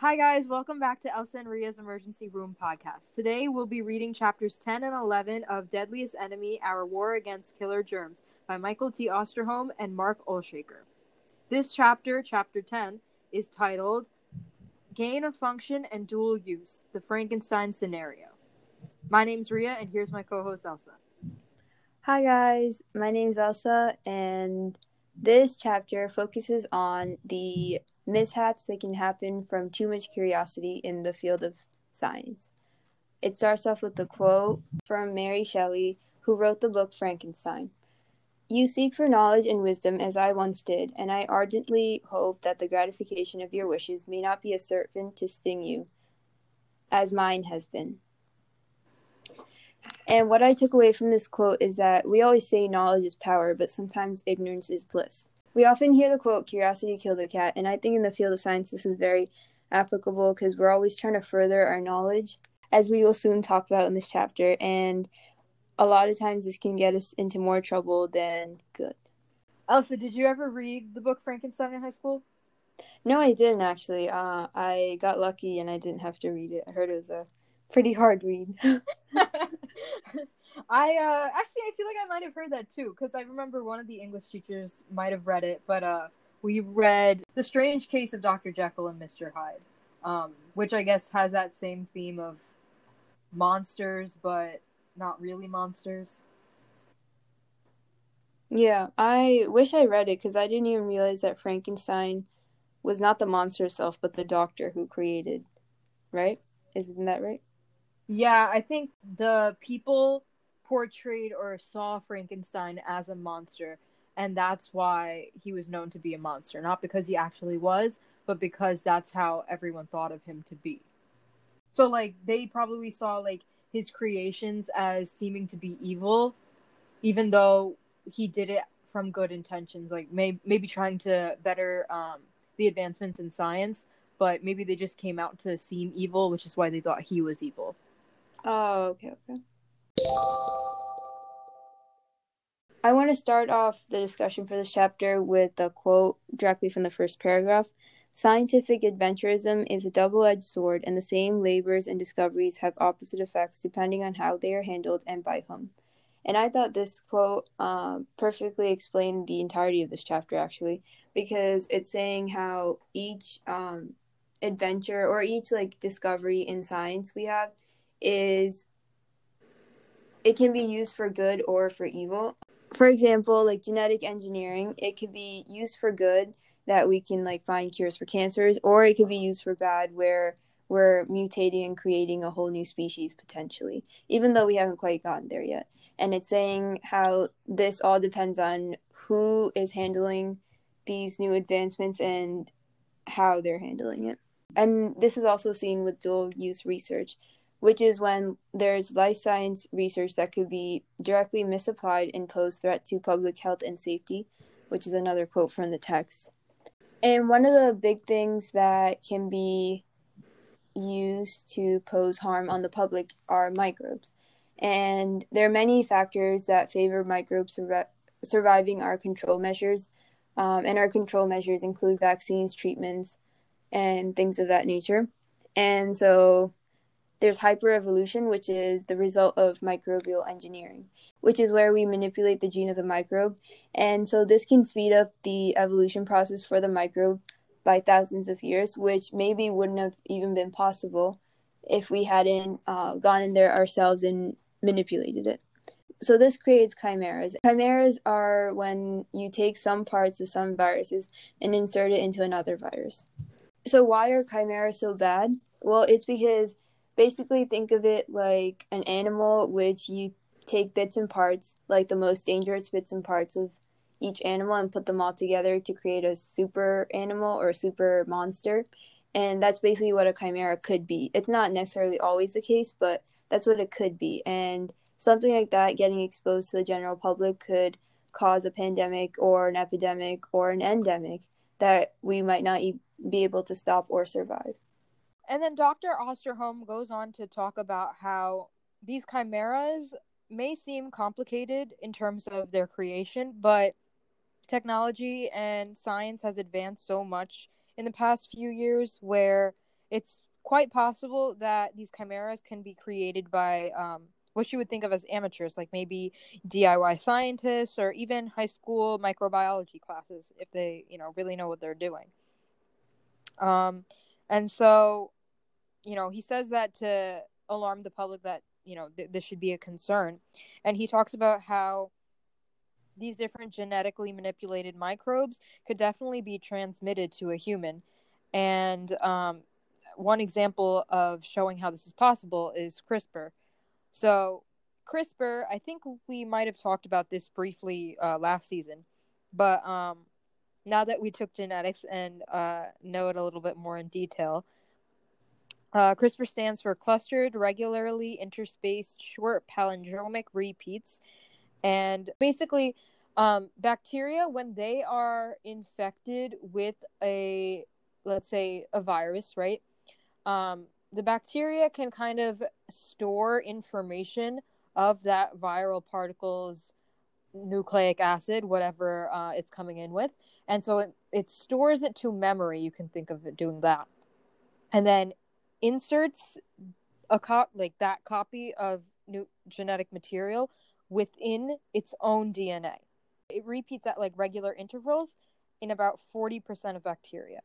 Hi, guys. Welcome back to Elsa and Riya's Emergency Room podcast. Today, we'll be reading chapters 10 and 11 of Deadliest Enemy Our War Against Killer Germs by Michael T. Osterholm and Mark Olshaker. This chapter, chapter 10, is titled Gain of Function and Dual Use The Frankenstein Scenario. My name's Ria, and here's my co host, Elsa. Hi, guys. My name's Elsa, and this chapter focuses on the mishaps that can happen from too much curiosity in the field of science. It starts off with a quote from Mary Shelley, who wrote the book Frankenstein. You seek for knowledge and wisdom as I once did, and I ardently hope that the gratification of your wishes may not be a serpent to sting you, as mine has been. And what I took away from this quote is that we always say knowledge is power, but sometimes ignorance is bliss. We often hear the quote, curiosity killed the cat, and I think in the field of science this is very applicable because we're always trying to further our knowledge, as we will soon talk about in this chapter. And a lot of times this can get us into more trouble than good. Elsa, did you ever read the book Frankenstein in high school? No, I didn't actually. Uh, I got lucky and I didn't have to read it. I heard it was a pretty hard read. I uh actually I feel like I might have heard that too because I remember one of the English teachers might have read it, but uh we read The Strange Case of Dr. Jekyll and Mr. Hyde, um, which I guess has that same theme of monsters, but not really monsters. Yeah, I wish I read it because I didn't even realize that Frankenstein was not the monster itself, but the doctor who created, right? Isn't that right? Yeah, I think the people portrayed or saw Frankenstein as a monster, and that's why he was known to be a monster. Not because he actually was, but because that's how everyone thought of him to be. So, like, they probably saw, like, his creations as seeming to be evil, even though he did it from good intentions, like, may- maybe trying to better um, the advancements in science, but maybe they just came out to seem evil, which is why they thought he was evil. Oh, okay, okay. I want to start off the discussion for this chapter with a quote directly from the first paragraph. Scientific adventurism is a double edged sword, and the same labors and discoveries have opposite effects depending on how they are handled and by whom. And I thought this quote uh, perfectly explained the entirety of this chapter, actually, because it's saying how each um, adventure or each like discovery in science we have is it can be used for good or for evil. For example, like genetic engineering, it could be used for good that we can like find cures for cancers, or it could be used for bad where we're mutating and creating a whole new species potentially, even though we haven't quite gotten there yet. And it's saying how this all depends on who is handling these new advancements and how they're handling it. And this is also seen with dual use research which is when there's life science research that could be directly misapplied and pose threat to public health and safety, which is another quote from the text. And one of the big things that can be used to pose harm on the public are microbes. And there are many factors that favor microbes sur- surviving our control measures. Um, and our control measures include vaccines, treatments, and things of that nature. And so there's hyperevolution, which is the result of microbial engineering, which is where we manipulate the gene of the microbe. And so this can speed up the evolution process for the microbe by thousands of years, which maybe wouldn't have even been possible if we hadn't uh, gone in there ourselves and manipulated it. So this creates chimeras. Chimeras are when you take some parts of some viruses and insert it into another virus. So why are chimeras so bad? Well, it's because basically think of it like an animal which you take bits and parts, like the most dangerous bits and parts of each animal, and put them all together to create a super animal or a super monster. And that's basically what a chimera could be. It's not necessarily always the case, but that's what it could be. And something like that getting exposed to the general public could cause a pandemic or an epidemic or an endemic that we might not be able to stop or survive. And then Dr. Osterholm goes on to talk about how these chimeras may seem complicated in terms of their creation, but technology and science has advanced so much in the past few years where it's quite possible that these chimeras can be created by um, what you would think of as amateurs, like maybe DIY scientists or even high school microbiology classes, if they, you know, really know what they're doing. Um, and so, you know, he says that to alarm the public that you know th- this should be a concern, and he talks about how these different genetically manipulated microbes could definitely be transmitted to a human, and um, one example of showing how this is possible is CRISPR. So, CRISPR, I think we might have talked about this briefly uh, last season, but um, now that we took genetics and uh, know it a little bit more in detail, uh, CRISPR stands for clustered, regularly interspaced, short palindromic repeats. And basically, um, bacteria, when they are infected with a, let's say, a virus, right? Um, the bacteria can kind of store information of that viral particle's nucleic acid, whatever uh, it's coming in with. And so it, it stores it to memory. You can think of it doing that. And then inserts a cop like that copy of new genetic material within its own DNA. It repeats at like regular intervals in about 40% of bacteria.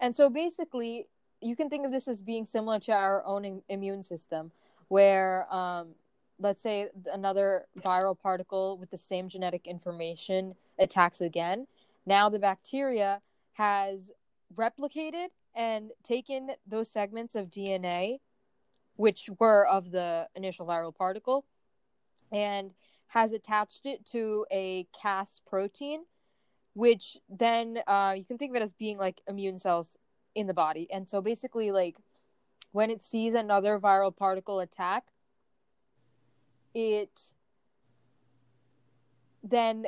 And so basically, you can think of this as being similar to our own immune system, where um, let's say another viral particle with the same genetic information attacks again. Now the bacteria has replicated and taken those segments of DNA, which were of the initial viral particle, and has attached it to a Cas protein, which then uh, you can think of it as being like immune cells in the body. And so basically, like when it sees another viral particle attack, it then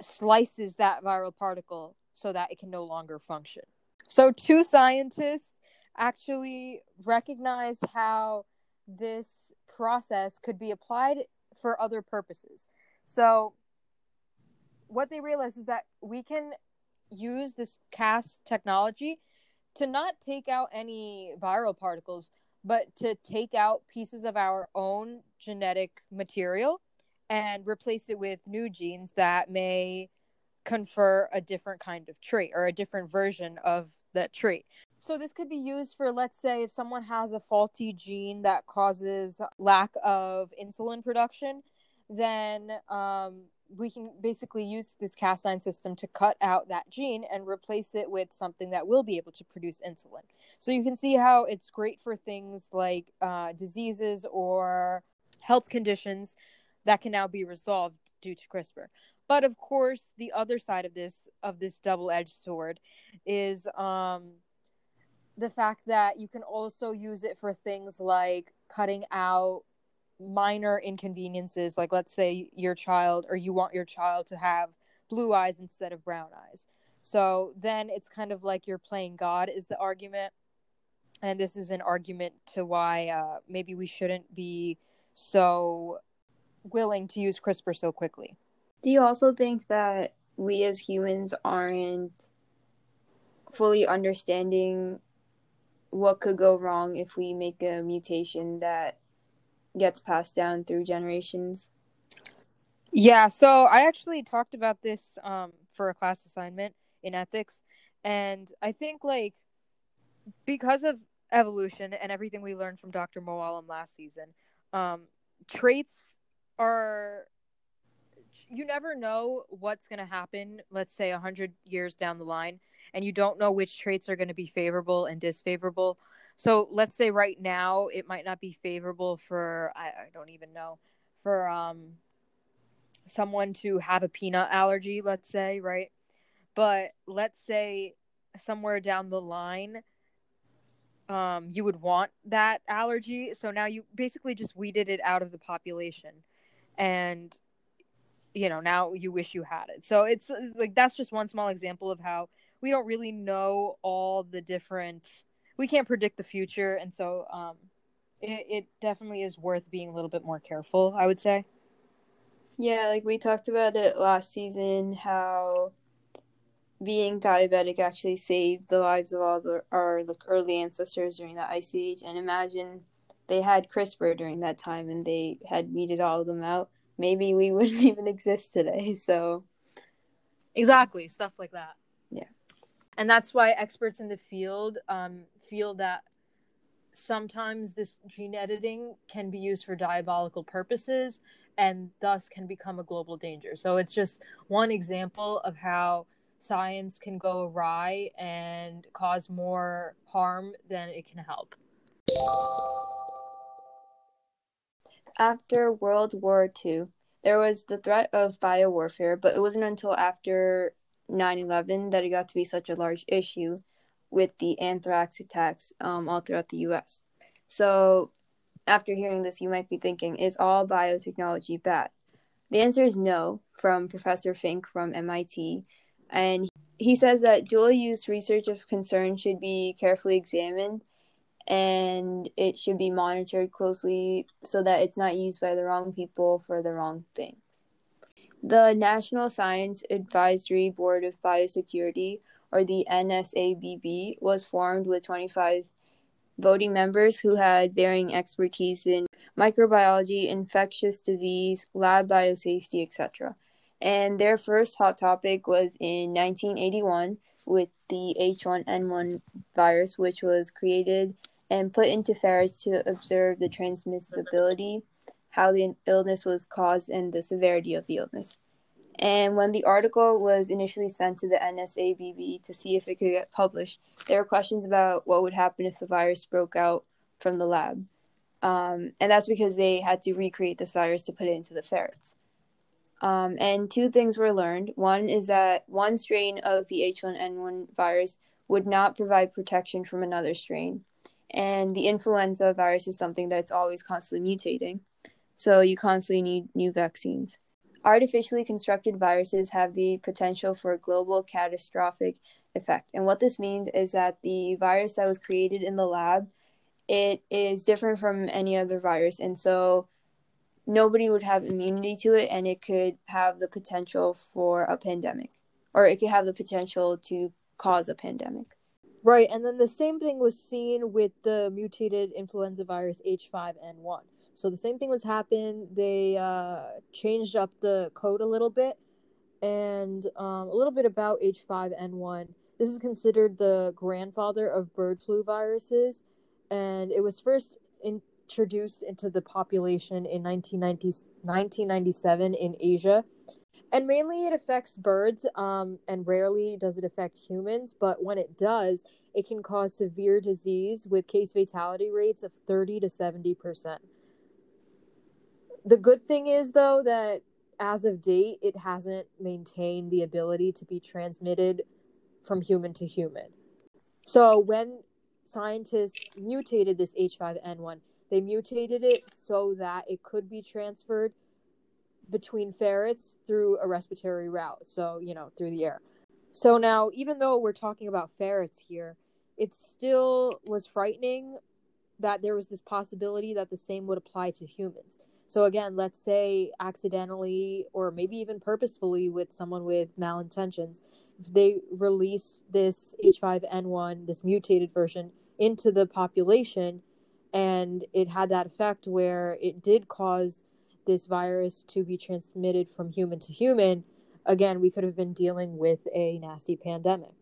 slices that viral particle so that it can no longer function. So, two scientists actually recognized how this process could be applied for other purposes. So, what they realized is that we can use this Cas technology to not take out any viral particles, but to take out pieces of our own genetic material and replace it with new genes that may confer a different kind of trait or a different version of that trait. So this could be used for let's say if someone has a faulty gene that causes lack of insulin production, then um, we can basically use this Cas9 system to cut out that gene and replace it with something that will be able to produce insulin. So you can see how it's great for things like uh, diseases or health conditions that can now be resolved due to CRISPR. But of course, the other side of this of this double-edged sword is um, the fact that you can also use it for things like cutting out minor inconveniences like let's say your child or you want your child to have blue eyes instead of brown eyes. So then it's kind of like you're playing god is the argument. And this is an argument to why uh, maybe we shouldn't be so willing to use crispr so quickly do you also think that we as humans aren't fully understanding what could go wrong if we make a mutation that gets passed down through generations? Yeah, so I actually talked about this um, for a class assignment in ethics, and I think like because of evolution and everything we learned from Dr. Moalem last season, um, traits are you never know what's going to happen let's say 100 years down the line and you don't know which traits are going to be favorable and disfavorable. So let's say right now it might not be favorable for i, I don't even know for um someone to have a peanut allergy let's say right? But let's say somewhere down the line um you would want that allergy. So now you basically just weeded it out of the population. And you know now you wish you had it. So it's like that's just one small example of how we don't really know all the different we can't predict the future. And so um it, it definitely is worth being a little bit more careful i would say. Yeah like we talked about it last season how being diabetic actually saved the lives of all the, our early ancestors during the ice age. And imagine they had CRISPR during that time and they had weeded all of them out maybe we wouldn't even exist today so. Exactly stuff like that. Yeah. And that's why experts in the field um, feel that sometimes this gene editing can be used for diabolical purposes and thus can become a global danger. So it's just one example of how science can go awry and cause more harm than it can help. After World War II, there was the threat of biowarfare, but it wasn't until after 9 11 that it got to be such a large issue with the anthrax attacks um, all throughout the US. So, after hearing this, you might be thinking, is all biotechnology bad? The answer is no, from Professor Fink from MIT. And he says that dual use research of concern should be carefully examined and it should be monitored closely so that it's not used by the wrong people for the wrong things. The National Science Advisory Board of Biosecurity, or the NSABB, was formed with 25 voting members who had varying expertise in microbiology, infectious disease, lab biosafety, etc and their first hot topic was in 1981 with the H1N1 virus, which was created and put into ferrets to observe the transmissibility, how the illness was caused, and the severity of the illness. And when the article was initially sent to the NSABB to see if it could get published, there were questions about what would happen if the virus broke out from the lab. Um, and that's because they had to recreate this virus to put it into the ferrets. Um, and two things were learned. One is that one strain of the H1N1 virus would not provide protection from another strain. And the influenza virus is something that's always constantly mutating. So you constantly need new vaccines. Artificially constructed viruses have the potential for a global catastrophic effect. And what this means is that the virus that was created in the lab, it is different from any other virus. And so nobody would have immunity to it and it could have the potential for a pandemic or it could have the potential to cause a pandemic. Right, and then the same thing was seen with the mutated influenza virus H5N1. So the same thing was happening. They uh, changed up the code a little bit, and um, a little bit about H5N1. This is considered the grandfather of bird flu viruses, and it was first in, introduced into the population in 1990, 1997 in Asia. And mainly it affects birds, um, and rarely does it affect humans. But when it does, it can cause severe disease with case fatality rates of 30 to 70%. The good thing is, though, that as of date, it hasn't maintained the ability to be transmitted from human to human. So when scientists mutated this H5N1, they mutated it so that it could be transferred between ferrets through a respiratory route. So, you know, through the air. So now, even though we're talking about ferrets here, it still was frightening that there was this possibility that the same would apply to humans. So again, let's say accidentally or maybe even purposefully with someone with malintentions, if they released this H5N1, this mutated version into the population, and it had that effect where it did cause this virus to be transmitted from human to human again we could have been dealing with a nasty pandemic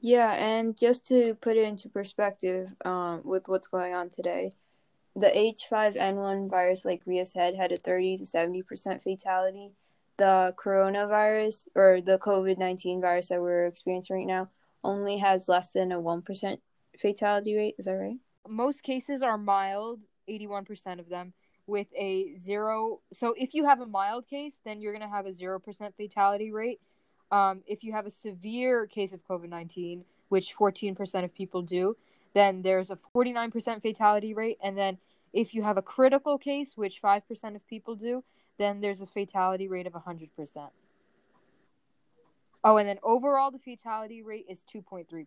yeah and just to put it into perspective um, with what's going on today the h5n1 virus like riya said had a 30 to 70% fatality the coronavirus or the covid-19 virus that we're experiencing right now only has less than a 1% fatality rate. Is that right? Most cases are mild, 81% of them, with a zero. So if you have a mild case, then you're going to have a 0% fatality rate. Um, if you have a severe case of COVID 19, which 14% of people do, then there's a 49% fatality rate. And then if you have a critical case, which 5% of people do, then there's a fatality rate of 100%. Oh, and then overall, the fatality rate is 2.3%.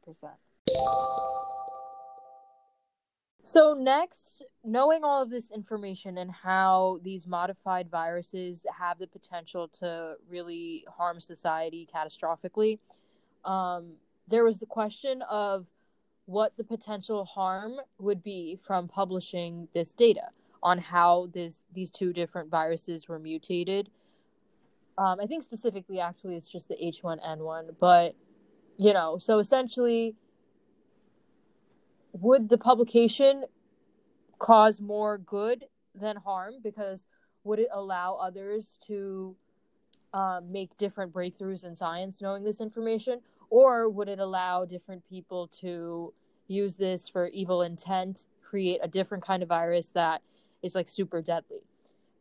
So, next, knowing all of this information and how these modified viruses have the potential to really harm society catastrophically, um, there was the question of what the potential harm would be from publishing this data on how this these two different viruses were mutated. Um, I think specifically, actually, it's just the H1N1, but you know, so essentially, would the publication cause more good than harm? Because would it allow others to um, make different breakthroughs in science knowing this information? Or would it allow different people to use this for evil intent, create a different kind of virus that is like super deadly?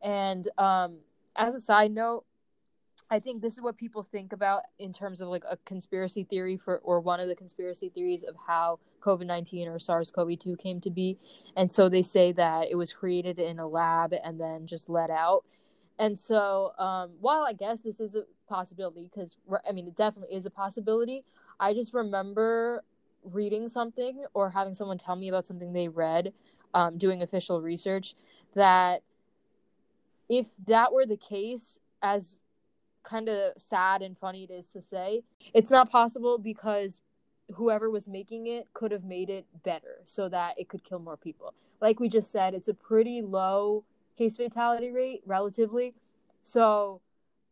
And um, as a side note, I think this is what people think about in terms of like a conspiracy theory for, or one of the conspiracy theories of how COVID 19 or SARS CoV 2 came to be. And so they say that it was created in a lab and then just let out. And so, um, while I guess this is a possibility, because I mean, it definitely is a possibility, I just remember reading something or having someone tell me about something they read, um, doing official research, that if that were the case, as kind of sad and funny it is to say. It's not possible because whoever was making it could have made it better so that it could kill more people. Like we just said, it's a pretty low case fatality rate relatively. So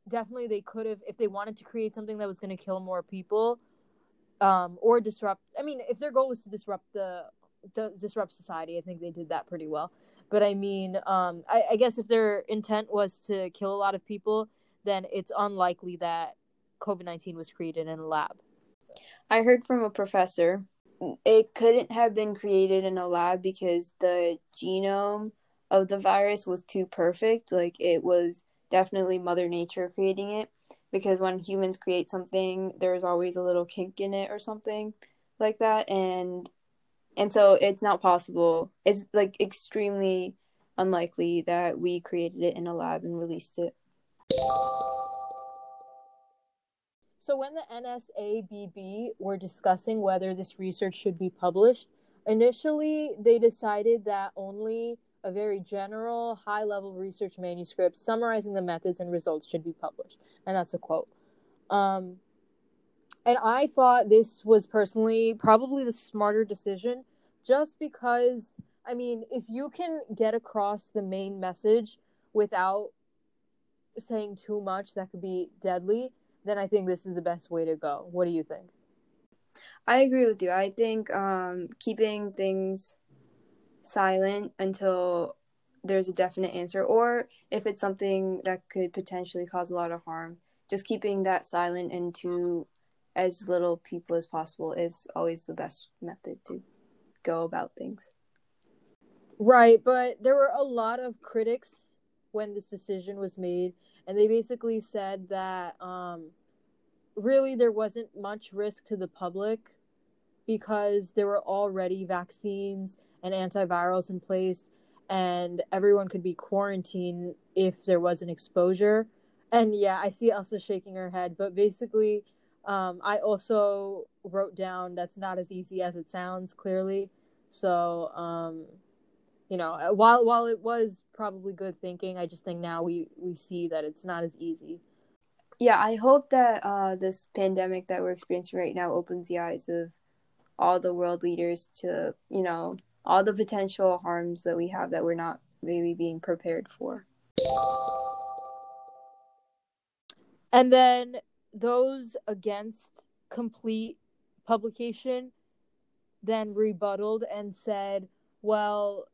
definitely they could have if they wanted to create something that was going to kill more people um or disrupt I mean if their goal was to disrupt the disrupt society, I think they did that pretty well. But I mean, um, I, I guess if their intent was to kill a lot of people, then it's unlikely that COVID 19 was created in a lab. I heard from a professor it couldn't have been created in a lab because the genome of the virus was too perfect. Like it was definitely Mother Nature creating it. Because when humans create something, there's always a little kink in it or something like that. And and so it's not possible. It's like extremely unlikely that we created it in a lab and released it. So, when the NSABB were discussing whether this research should be published, initially they decided that only a very general, high level research manuscript summarizing the methods and results should be published. And that's a quote. Um, and I thought this was personally probably the smarter decision just because, I mean, if you can get across the main message without saying too much that could be deadly, then I think this is the best way to go. What do you think? I agree with you. I think um, keeping things silent until there's a definite answer, or if it's something that could potentially cause a lot of harm, just keeping that silent and to as little people as possible is always the best method to go about things. Right, but there were a lot of critics when this decision was made, and they basically said that um, really there wasn't much risk to the public because there were already vaccines and antivirals in place and everyone could be quarantined if there was an exposure. And yeah i see elsa shaking her head but basically um, i also wrote down that's not as easy as it sounds clearly. So um, you know while while it was probably good thinking i just think now we we see that it's not as easy yeah, I hope that uh, this pandemic that we're experiencing right now opens the eyes of all the world leaders to, you know, all the potential harms that we have that we're not really being prepared for. And then those against complete publication then rebutted and said, well,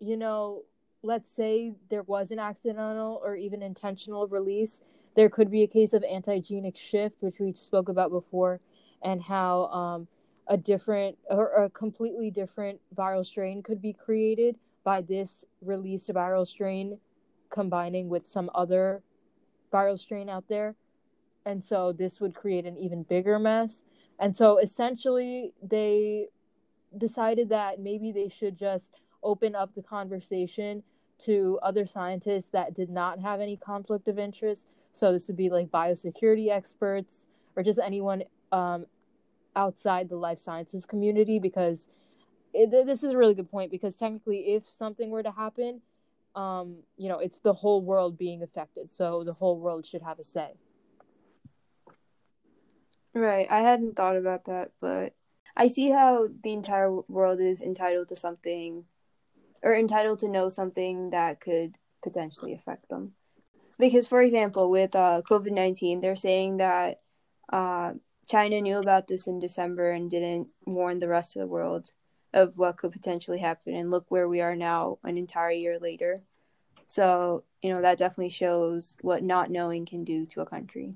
you know, let's say there was an accidental or even intentional release there could be a case of antigenic shift, which we spoke about before, and how um, a different or a completely different viral strain could be created by this released viral strain combining with some other viral strain out there. And so this would create an even bigger mess. And so essentially, they decided that maybe they should just open up the conversation to other scientists that did not have any conflict of interest so this would be like biosecurity experts or just anyone um, outside the life sciences community because it, this is a really good point because technically, if something were to happen, um, you know, it's the whole world being affected, so the whole world should have a say. Right. I hadn't thought about that, but I see how the entire world is entitled to something or entitled to know something that could potentially affect them. Because, for example, with uh, COVID 19, they're saying that uh, China knew about this in December and didn't warn the rest of the world of what could potentially happen. And look where we are now, an entire year later. So, you know, that definitely shows what not knowing can do to a country.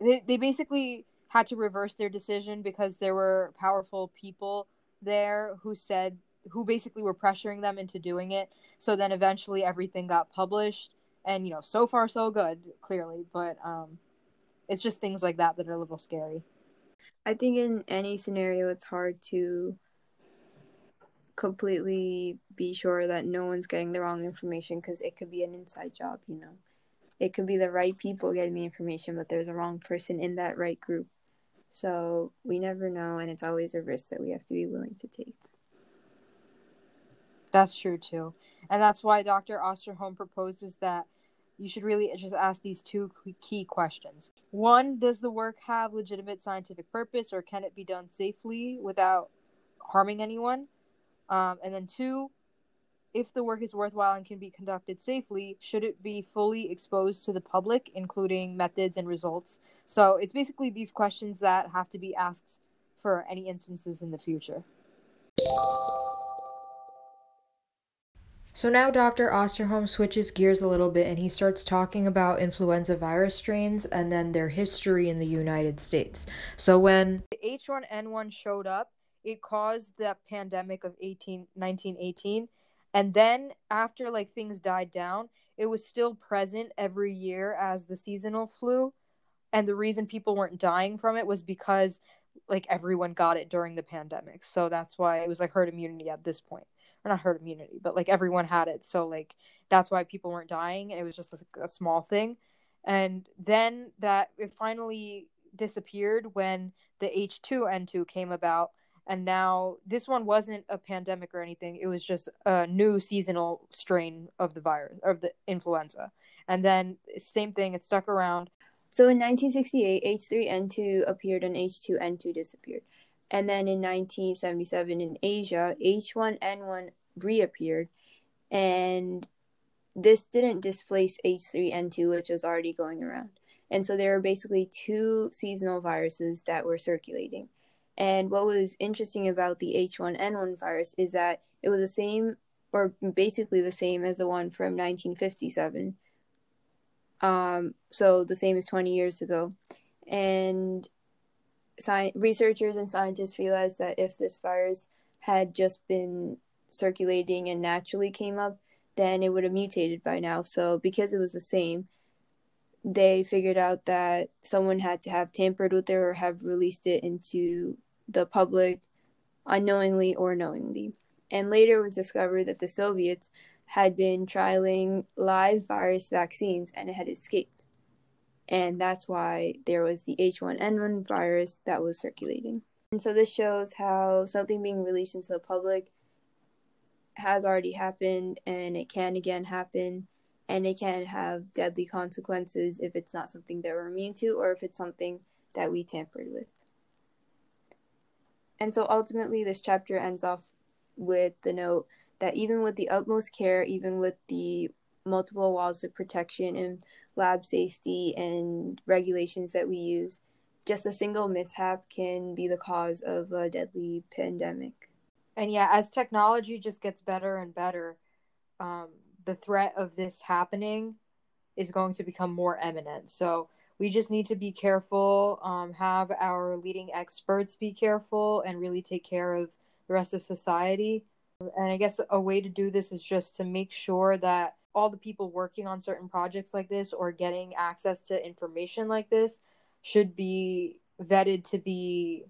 They, they basically had to reverse their decision because there were powerful people there who said, who basically were pressuring them into doing it. So then eventually everything got published. And, you know, so far so good, clearly. But um, it's just things like that that are a little scary. I think in any scenario, it's hard to completely be sure that no one's getting the wrong information because it could be an inside job, you know. It could be the right people getting the information, but there's a wrong person in that right group. So we never know, and it's always a risk that we have to be willing to take. That's true too. And that's why Dr. Osterholm proposes that you should really just ask these two key questions. One, does the work have legitimate scientific purpose or can it be done safely without harming anyone? Um, and then two, if the work is worthwhile and can be conducted safely, should it be fully exposed to the public, including methods and results? So it's basically these questions that have to be asked for any instances in the future. So now Dr. Osterholm switches gears a little bit and he starts talking about influenza virus strains and then their history in the United States. So when the H1N1 showed up, it caused the pandemic of 18, 1918. And then after like things died down, it was still present every year as the seasonal flu. And the reason people weren't dying from it was because like everyone got it during the pandemic. So that's why it was like herd immunity at this point not herd immunity, but like everyone had it. So like that's why people weren't dying. It was just a, a small thing. And then that it finally disappeared when the H2N2 came about. And now this one wasn't a pandemic or anything. It was just a new seasonal strain of the virus, of the influenza. And then same thing, it stuck around. So in 1968, H3N2 appeared and H2N2 disappeared. And then in 1977 in Asia, H1N1 reappeared, and this didn't displace H3N2, which was already going around. And so there were basically two seasonal viruses that were circulating. And what was interesting about the H1N1 virus is that it was the same, or basically the same as the one from 1957. Um, so the same as 20 years ago. And sci- researchers and scientists realized that if this virus had just been circulating and naturally came up, then it would have mutated by now. So because it was the same, they figured out that someone had to have tampered with it or have released it into the public unknowingly or knowingly. And later was discovered that the Soviets had been trialing live virus vaccines and it had escaped and that's why there was the H1N1 virus that was circulating. And so this shows how something being released into the public has already happened and it can again happen and it can have deadly consequences if it's not something that we're immune to or if it's something that we tampered with. And so ultimately, this chapter ends off with the note that even with the utmost care, even with the multiple walls of protection and lab safety and regulations that we use, just a single mishap can be the cause of a deadly pandemic. And yeah, as technology just gets better and better, um, the threat of this happening is going to become more eminent. So we just need to be careful, um, have our leading experts be careful, and really take care of the rest of society. And I guess a way to do this is just to make sure that all the people working on certain projects like this or getting access to information like this should be vetted to be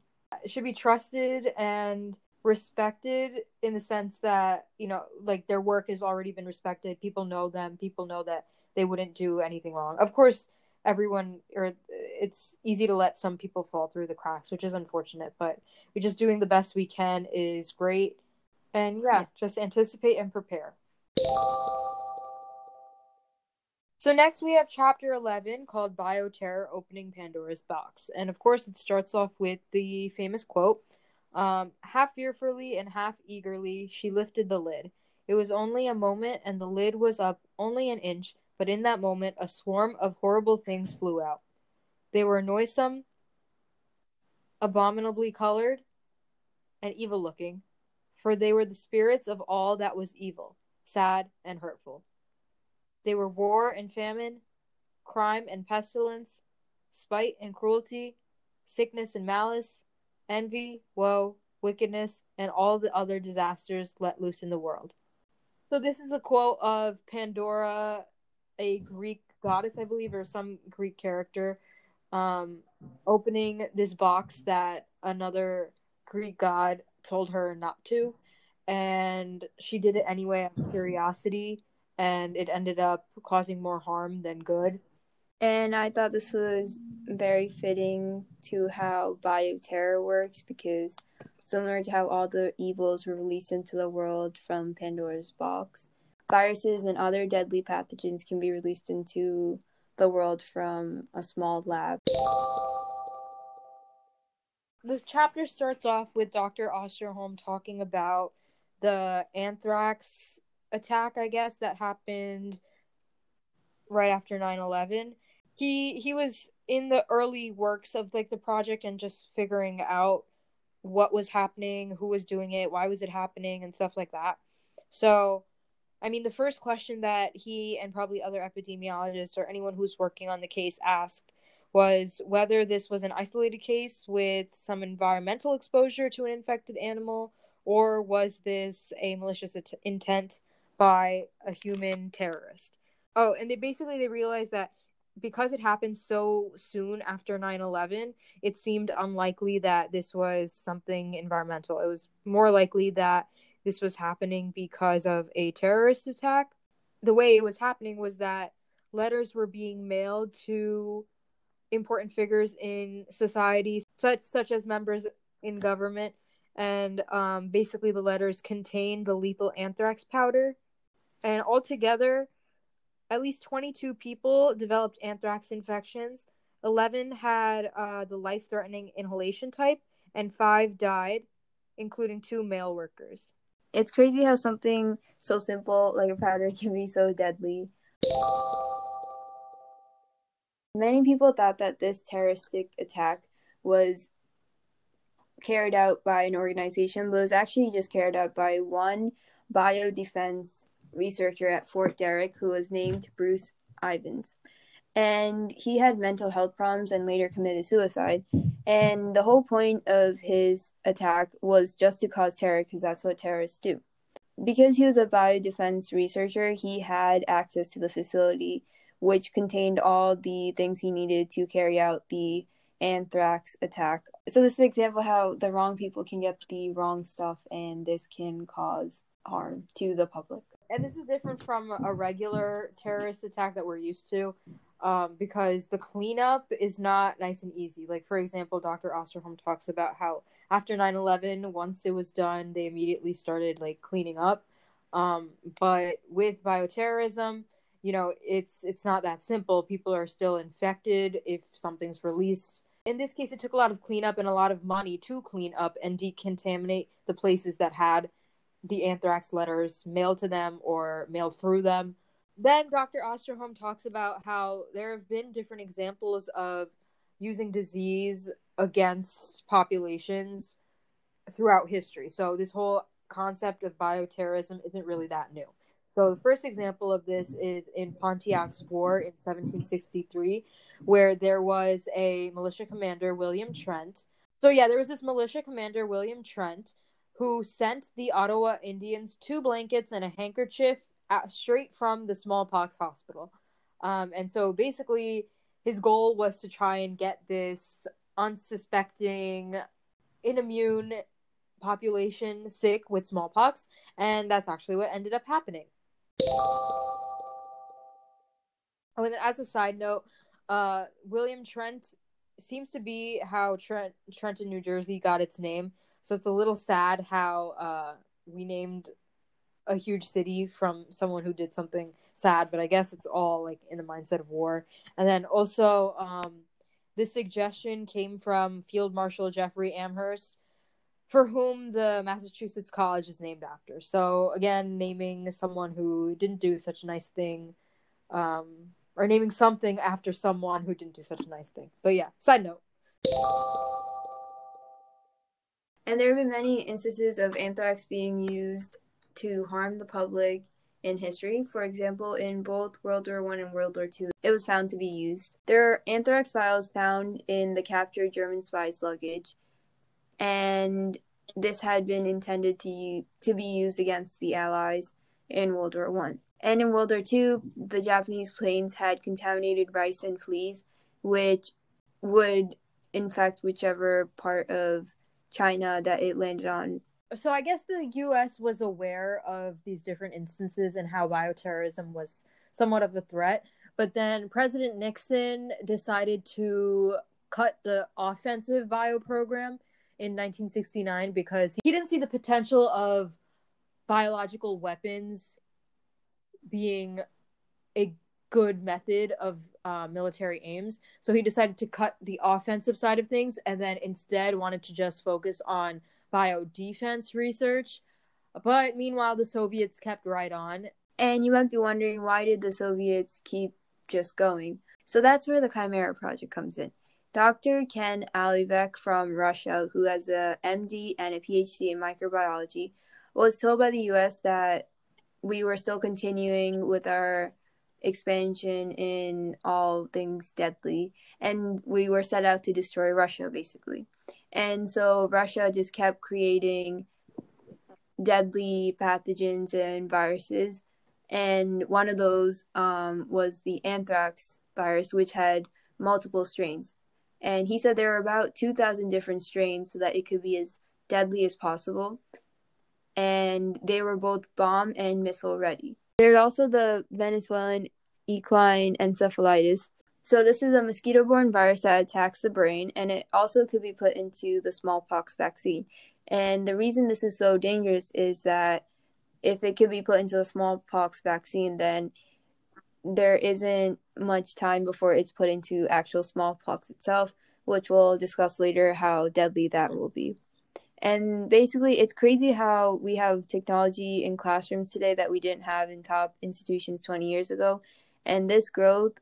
should be trusted and respected in the sense that you know like their work has already been respected people know them people know that they wouldn't do anything wrong of course everyone or it's easy to let some people fall through the cracks, which is unfortunate, but we're just doing the best we can is great. And yeah, just anticipate and prepare. So next we have chapter 11 called Bioterror Opening Pandora's Box. And of course it starts off with the famous quote, um, half fearfully and half eagerly she lifted the lid. It was only a moment and the lid was up only an inch, but in that moment a swarm of horrible things flew out. They were noisome, abominably colored, and evil looking, for they were the spirits of all that was evil, sad, and hurtful. They were war and famine, crime and pestilence, spite and cruelty, sickness and malice, envy, woe, wickedness, and all the other disasters let loose in the world. So, this is a quote of Pandora, a Greek goddess, I believe, or some Greek character, um, opening this box that another Greek god told her not to. And she did it anyway out of curiosity and it ended up causing more harm than good. And I thought this was very fitting to how bioterror works because similar to how all the evils were released into the world from Pandora's box, viruses and other deadly pathogens can be released into the world from a small lab. This chapter starts off with Dr. Osterholm talking about the anthrax attack, I guess, that happened right after 9/11. He he was in the early works of like the project and just figuring out what was happening, who was doing it, why was it happening and stuff like that. So, I mean, the first question that he and probably other epidemiologists or anyone who's working on the case asked was whether this was an isolated case with some environmental exposure to an infected animal or was this a malicious at- intent by a human terrorist. Oh, and they basically they realized that because it happened so soon after 9/11, it seemed unlikely that this was something environmental. It was more likely that this was happening because of a terrorist attack. The way it was happening was that letters were being mailed to important figures in society, such such as members in government, and um, basically the letters contained the lethal anthrax powder and altogether, at least 22 people developed anthrax infections. 11 had uh, the life threatening inhalation type, and five died, including two male workers. It's crazy how something so simple like a powder can be so deadly. Many people thought that this terroristic attack was carried out by an organization, but it was actually just carried out by one biodefense researcher at Fort Detrick who was named Bruce Ivins. And he had mental health problems and later committed suicide. And the whole point of his attack was just to cause terror because that's what terrorists do. Because he was a biodefense researcher, he had access to the facility, which contained all the things he needed to carry out the anthrax attack. So, this is an example how the wrong people can get the wrong stuff, and this can cause harm to the public and this is different from a regular terrorist attack that we're used to um, because the cleanup is not nice and easy. Like, for example, Dr. Osterholm talks about how after 9 11, once it was done, they immediately started like cleaning up. Um, but with bioterrorism, you know, it's it's not that simple. People are still infected if something's released. In this case, it took a lot of cleanup and a lot of money to clean up and decontaminate the places that had the anthrax letters mailed to them or mailed through them. Then Dr. Osterholm talks about how there have been different examples of using disease against populations throughout history. So this whole concept of bioterrorism isn't really that new. So the first example of this is in Pontiac's War in 1763, where there was a militia commander, William Trent. So yeah, there was this militia commander, William Trent, who sent the Ottawa Indians two blankets and a handkerchief straight from the smallpox hospital. Um, and so basically, his goal was to try and get this unsuspecting, inimmune population sick with smallpox, and that's actually what ended up happening. Oh, and as a side note, uh, William Trent seems to be how Trent, Trenton, New Jersey got its name. So it's a little sad how uh, we named a huge city from someone who did something sad, but I guess it's all like in the mindset of war. And then also, um, this suggestion came from Field Marshal Jeffrey Amherst, for whom the Massachusetts College is named after. So again, naming someone who didn't do such a nice thing, um, or naming something after someone who didn't do such a nice thing. But yeah, side note. And there have been many instances of anthrax being used to harm the public in history. For example, in both World War One and World War Two, it was found to be used. There are anthrax vials found in the captured German spies' luggage, and this had been intended to to be used against the Allies in World War One. And in World War Two, the Japanese planes had contaminated rice and fleas, which would infect whichever part of China that it landed on. So I guess the US was aware of these different instances and how bioterrorism was somewhat of a threat, but then President Nixon decided to cut the offensive bio program in 1969 because he didn't see the potential of biological weapons being a good method of uh, military aims. So he decided to cut the offensive side of things and then instead wanted to just focus on bio defense research. But meanwhile, the Soviets kept right on. And you might be wondering why did the Soviets keep just going? So that's where the Chimera project comes in. Dr. Ken Alibek from Russia, who has a MD and a PhD in microbiology, was told by the US that we were still continuing with our expansion in all things deadly and we were set out to destroy Russia basically. And so Russia just kept creating deadly pathogens and viruses and one of those um, was the anthrax virus which had multiple strains. And he said there were about 2,000 different strains so that it could be as deadly as possible. And they were both bomb and missile ready. There's also the Venezuelan equine encephalitis. So, this is a mosquito borne virus that attacks the brain, and it also could be put into the smallpox vaccine. And the reason this is so dangerous is that if it could be put into the smallpox vaccine, then there isn't much time before it's put into actual smallpox itself, which we'll discuss later how deadly that will be. And basically, it's crazy how we have technology in classrooms today that we didn't have in top institutions 20 years ago. And this growth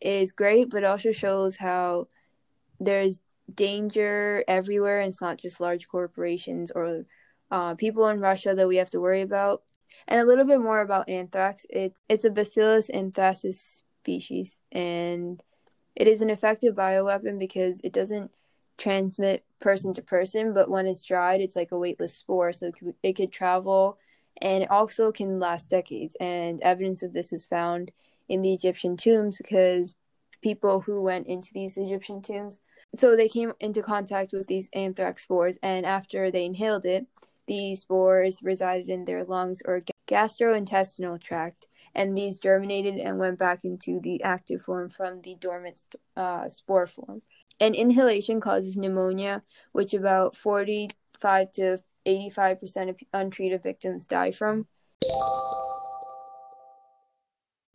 is great, but also shows how there's danger everywhere. And it's not just large corporations or uh, people in Russia that we have to worry about. And a little bit more about anthrax. It's it's a Bacillus anthracis species, and it is an effective bioweapon because it doesn't transmit person to person, but when it's dried, it's like a weightless spore, so it could, it could travel, and it also can last decades. And evidence of this is found in the Egyptian tombs because people who went into these Egyptian tombs, so they came into contact with these anthrax spores, and after they inhaled it, these spores resided in their lungs or gastrointestinal tract, and these germinated and went back into the active form from the dormant uh, spore form. And inhalation causes pneumonia, which about 45 to 85% of untreated victims die from.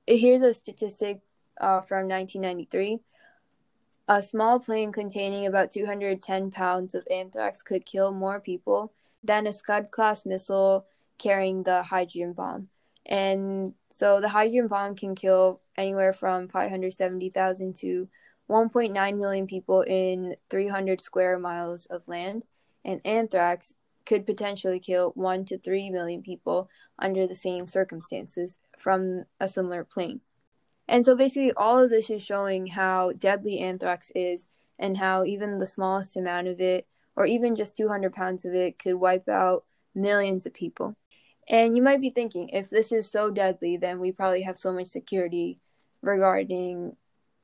Here's a statistic uh, from 1993. A small plane containing about 210 pounds of anthrax could kill more people than a Scud class missile carrying the hydrogen bomb. And so the hydrogen bomb can kill anywhere from 570,000 to 1.9 million people in 300 square miles of land. And anthrax could potentially kill 1 to 3 million people under the same circumstances from a similar plane. And so basically, all of this is showing how deadly anthrax is and how even the smallest amount of it, or even just 200 pounds of it, could wipe out millions of people. And you might be thinking, if this is so deadly, then we probably have so much security regarding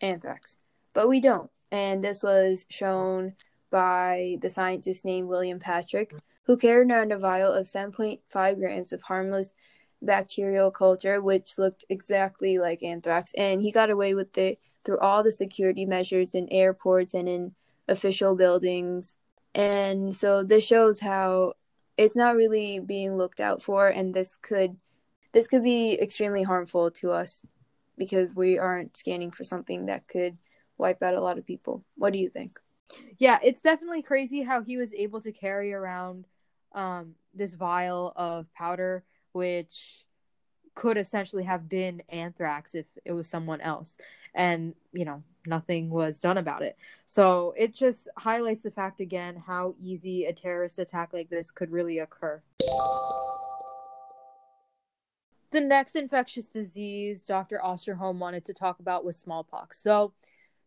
anthrax. But we don't. And this was shown by the scientist named William Patrick, who carried around a vial of 7.5 grams of harmless bacterial culture, which looked exactly like anthrax, and he got away with it through all the security measures in airports and in official buildings. And so this shows how it's not really being looked out for and this could this could be extremely harmful to us because we aren't scanning for something that could wipe out a lot of people. What do you think? Yeah, it's definitely crazy how he was able to carry around um, this vial of powder, which could essentially have been anthrax if it was someone else. And, you know, nothing was done about it. So it just highlights the fact again how easy a terrorist attack like this could really occur. The next infectious disease Dr. Osterholm wanted to talk about was smallpox. So,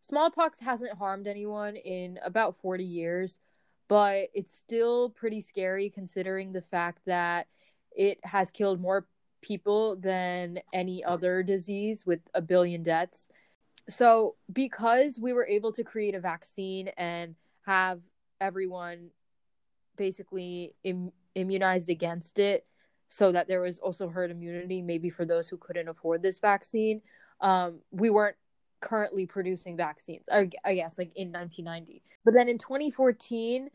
smallpox hasn't harmed anyone in about 40 years, but it's still pretty scary considering the fact that it has killed more people than any other disease with a billion deaths. So, because we were able to create a vaccine and have everyone basically Im- immunized against it, so that there was also herd immunity, maybe for those who couldn't afford this vaccine, um, we weren't currently producing vaccines, I, I guess, like in 1990. But then in 2014,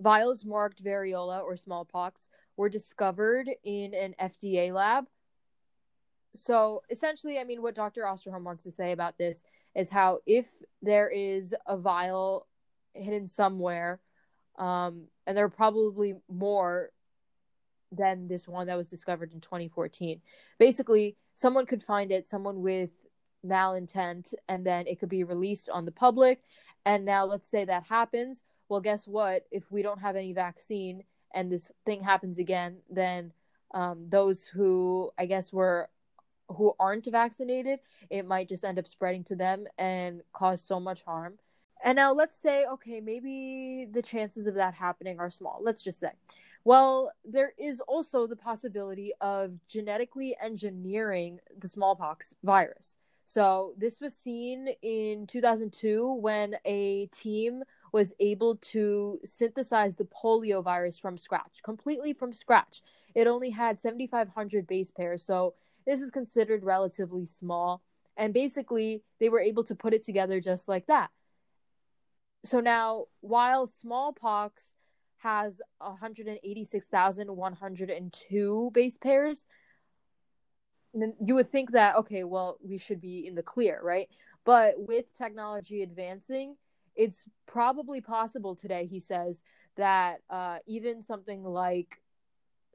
vials marked variola or smallpox were discovered in an FDA lab. So essentially, I mean, what Dr. Osterholm wants to say about this is how if there is a vial hidden somewhere, um, and there are probably more than this one that was discovered in 2014. Basically, someone could find it, someone with malintent, and then it could be released on the public. And now, let's say that happens. Well, guess what? If we don't have any vaccine and this thing happens again, then um, those who I guess were who aren't vaccinated, it might just end up spreading to them and cause so much harm. And now let's say, okay, maybe the chances of that happening are small. Let's just say. Well, there is also the possibility of genetically engineering the smallpox virus. So, this was seen in 2002 when a team was able to synthesize the polio virus from scratch, completely from scratch. It only had 7,500 base pairs, so this is considered relatively small. And basically, they were able to put it together just like that. So now, while smallpox has 186,102 base pairs, you would think that, okay, well, we should be in the clear, right? But with technology advancing, it's probably possible today, he says, that uh, even something like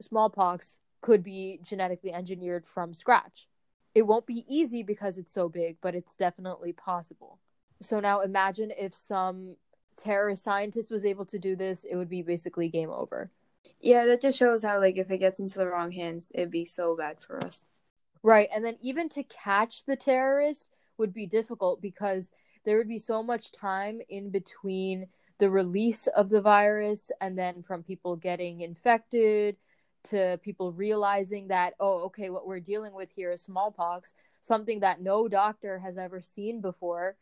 smallpox could be genetically engineered from scratch. It won't be easy because it's so big, but it's definitely possible. So now imagine if some terrorist scientist was able to do this, it would be basically game over. Yeah, that just shows how like if it gets into the wrong hands, it'd be so bad for us. Right, and then even to catch the terrorist would be difficult because there would be so much time in between the release of the virus and then from people getting infected to people realizing that oh okay what we're dealing with here is smallpox something that no doctor has ever seen before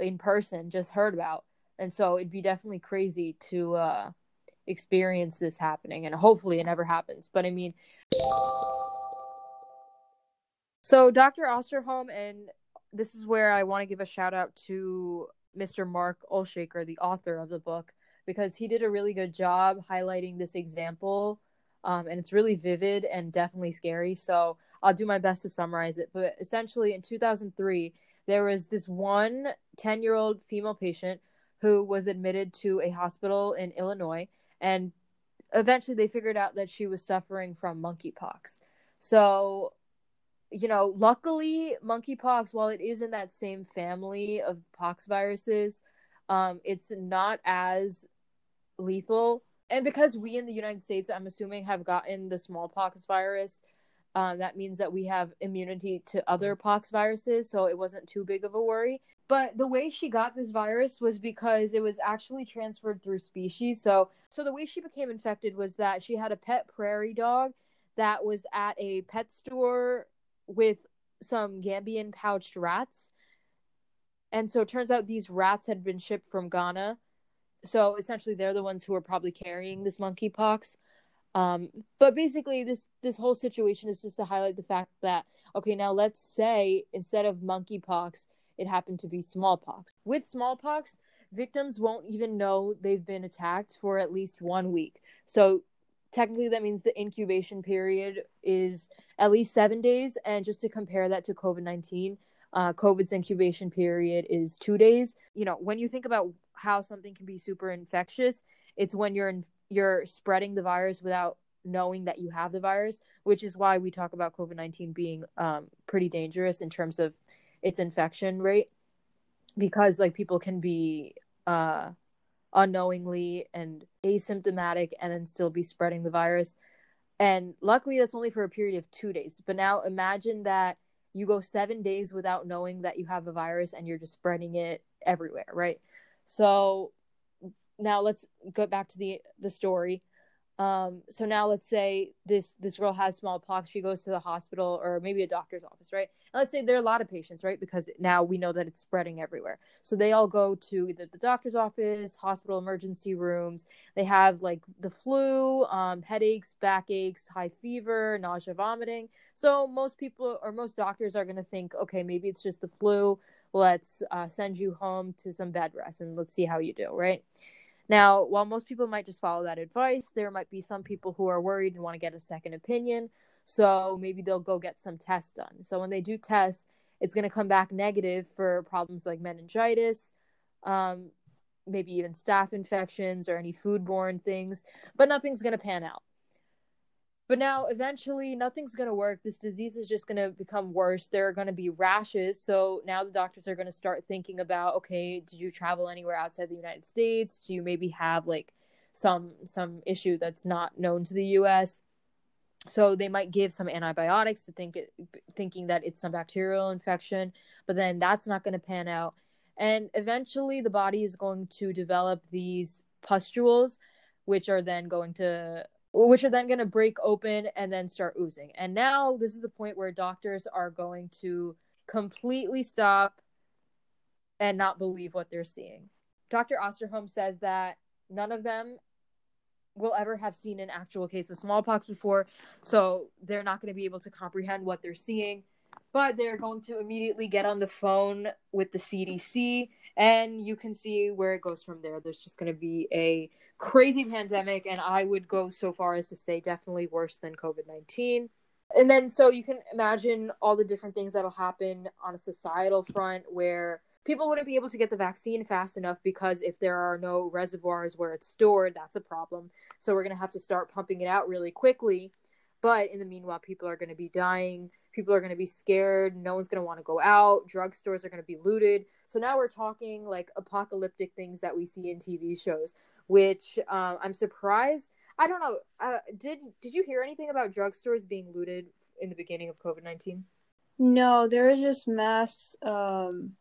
in person just heard about. And so it'd be definitely crazy to uh experience this happening and hopefully it never happens but i mean so dr osterholm and this is where i want to give a shout out to mr mark olshaker the author of the book because he did a really good job highlighting this example um, and it's really vivid and definitely scary so i'll do my best to summarize it but essentially in 2003 there was this one 10 year old female patient who was admitted to a hospital in Illinois, and eventually they figured out that she was suffering from monkeypox. So, you know, luckily, monkeypox, while it is in that same family of pox viruses, um, it's not as lethal. And because we in the United States, I'm assuming, have gotten the smallpox virus, um, that means that we have immunity to other pox viruses, so it wasn't too big of a worry. But the way she got this virus was because it was actually transferred through species. So, so the way she became infected was that she had a pet prairie dog that was at a pet store with some Gambian pouched rats. And so it turns out these rats had been shipped from Ghana. So essentially, they're the ones who are probably carrying this monkeypox. Um, but basically, this this whole situation is just to highlight the fact that okay, now let's say instead of monkeypox, it happened to be smallpox. With smallpox, victims won't even know they've been attacked for at least one week. So technically, that means the incubation period is at least seven days. And just to compare that to COVID nineteen, uh, COVID's incubation period is two days. You know, when you think about how something can be super infectious, it's when you're in you're spreading the virus without knowing that you have the virus, which is why we talk about COVID 19 being um, pretty dangerous in terms of its infection rate because like people can be uh, unknowingly and asymptomatic and then still be spreading the virus. And luckily, that's only for a period of two days. But now imagine that you go seven days without knowing that you have a virus and you're just spreading it everywhere, right? So now let's go back to the the story um so now let's say this this girl has smallpox she goes to the hospital or maybe a doctor's office right? And let's say there are a lot of patients right? Because now we know that it's spreading everywhere. So they all go to either the doctor's office hospital emergency rooms. They have like the flu um, headaches backaches high fever nausea vomiting. So most people or most doctors are going to think okay maybe it's just the flu. Let's uh, send you home to some bed rest and let's see how you do right now, while most people might just follow that advice, there might be some people who are worried and want to get a second opinion. So maybe they'll go get some tests done. So when they do tests, it's going to come back negative for problems like meningitis, um, maybe even staph infections or any foodborne things, but nothing's going to pan out. But now, eventually, nothing's going to work. This disease is just going to become worse. There are going to be rashes. So now the doctors are going to start thinking about okay, did you travel anywhere outside the United States? Do you maybe have like some some issue that's not known to the US? So they might give some antibiotics to think it, thinking that it's some bacterial infection, but then that's not going to pan out. And eventually, the body is going to develop these pustules, which are then going to which are then going to break open and then start oozing. And now this is the point where doctors are going to completely stop and not believe what they're seeing. Dr. Osterholm says that none of them will ever have seen an actual case of smallpox before, so they're not going to be able to comprehend what they're seeing. But they're going to immediately get on the phone with the CDC, and you can see where it goes from there. There's just going to be a crazy pandemic, and I would go so far as to say definitely worse than COVID 19. And then, so you can imagine all the different things that'll happen on a societal front where people wouldn't be able to get the vaccine fast enough because if there are no reservoirs where it's stored, that's a problem. So we're going to have to start pumping it out really quickly. But in the meanwhile, people are going to be dying. People are going to be scared. No one's going to want to go out. Drugstores are going to be looted. So now we're talking like apocalyptic things that we see in TV shows, which um, I'm surprised. I don't know. Uh, did did you hear anything about drugstores being looted in the beginning of COVID nineteen? No, there was just mass um,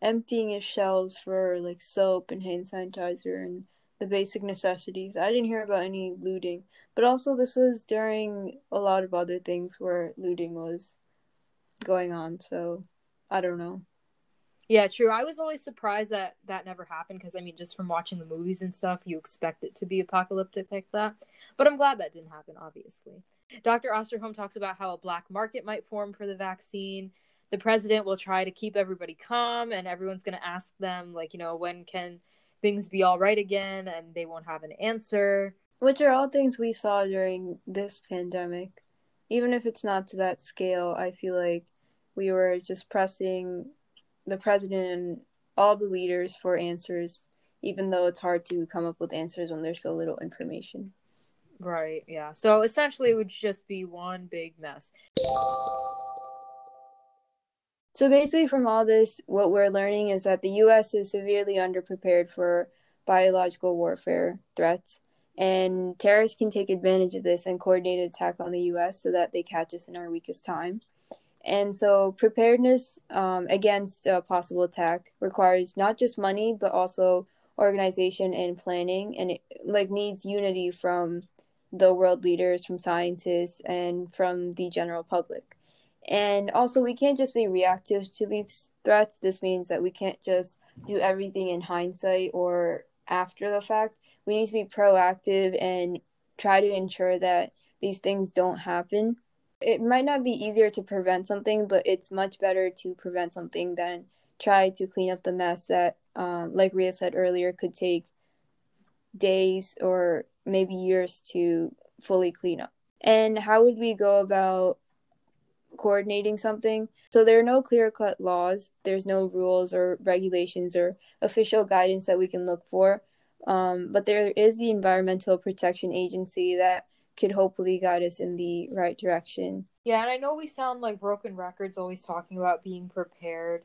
emptying of shelves for like soap and hand sanitizer and the basic necessities. I didn't hear about any looting, but also this was during a lot of other things where looting was going on. So I don't know. Yeah, true. I was always surprised that that never happened because I mean, just from watching the movies and stuff, you expect it to be apocalyptic like that. But I'm glad that didn't happen. Obviously, Dr. Osterholm talks about how a black market might form for the vaccine. The president will try to keep everybody calm, and everyone's going to ask them, like, you know, when can things be all right again and they won't have an answer. Which are all things we saw during this pandemic. Even if it's not to that scale, I feel like we were just pressing the president and all the leaders for answers, even though it's hard to come up with answers when there's so little information. Right, yeah. So essentially, it would just be one big mess. So basically, from all this, what we're learning is that the U.S. is severely underprepared for biological warfare threats, and terrorists can take advantage of this and coordinate an attack on the U.S. so that they catch us in our weakest time. And so, preparedness um, against a possible attack requires not just money, but also organization and planning, and it like needs unity from the world leaders, from scientists, and from the general public. And also, we can't just be reactive to these threats. This means that we can't just do everything in hindsight or after the fact. We need to be proactive and try to ensure that these things don't happen. It might not be easier to prevent something, but it's much better to prevent something than try to clean up the mess that, um, like Riya said earlier, could take days or maybe years to fully clean up. And how would we go about coordinating something? So there are no clear cut laws, there's no rules or regulations or official guidance that we can look for. Um, but there is the Environmental Protection Agency that could hopefully guide us in the right direction. Yeah, and I know we sound like broken records always talking about being prepared,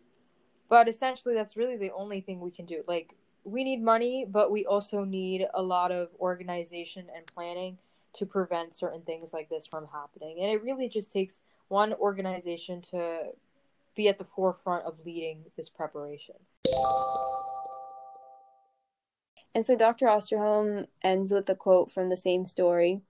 but essentially that's really the only thing we can do. Like, we need money, but we also need a lot of organization and planning to prevent certain things like this from happening. And it really just takes one organization to be at the forefront of leading this preparation. And so Dr. Osterholm ends with a quote from the same story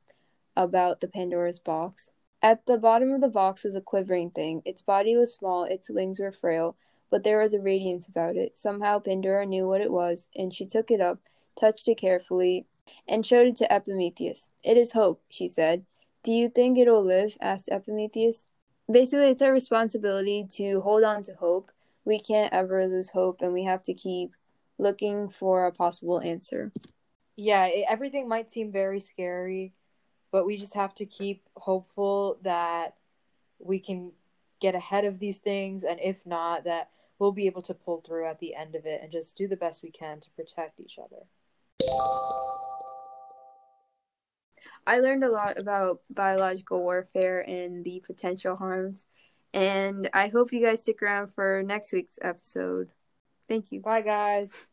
about the Pandora's box. At the bottom of the box was a quivering thing. Its body was small, its wings were frail, but there was a radiance about it. Somehow Pandora knew what it was, and she took it up, touched it carefully, and showed it to Epimetheus. It is hope, she said. Do you think it'll live? asked Epimetheus. Basically, it's our responsibility to hold on to hope. We can't ever lose hope, and we have to keep looking for a possible answer. Yeah, it, everything might seem very scary, but we just have to keep hopeful that we can get ahead of these things, and if not, that we'll be able to pull through at the end of it and just do the best we can to protect each other. I learned a lot about biological warfare and the potential harms, and I hope you guys stick around for next week's episode. Thank you. Bye, guys.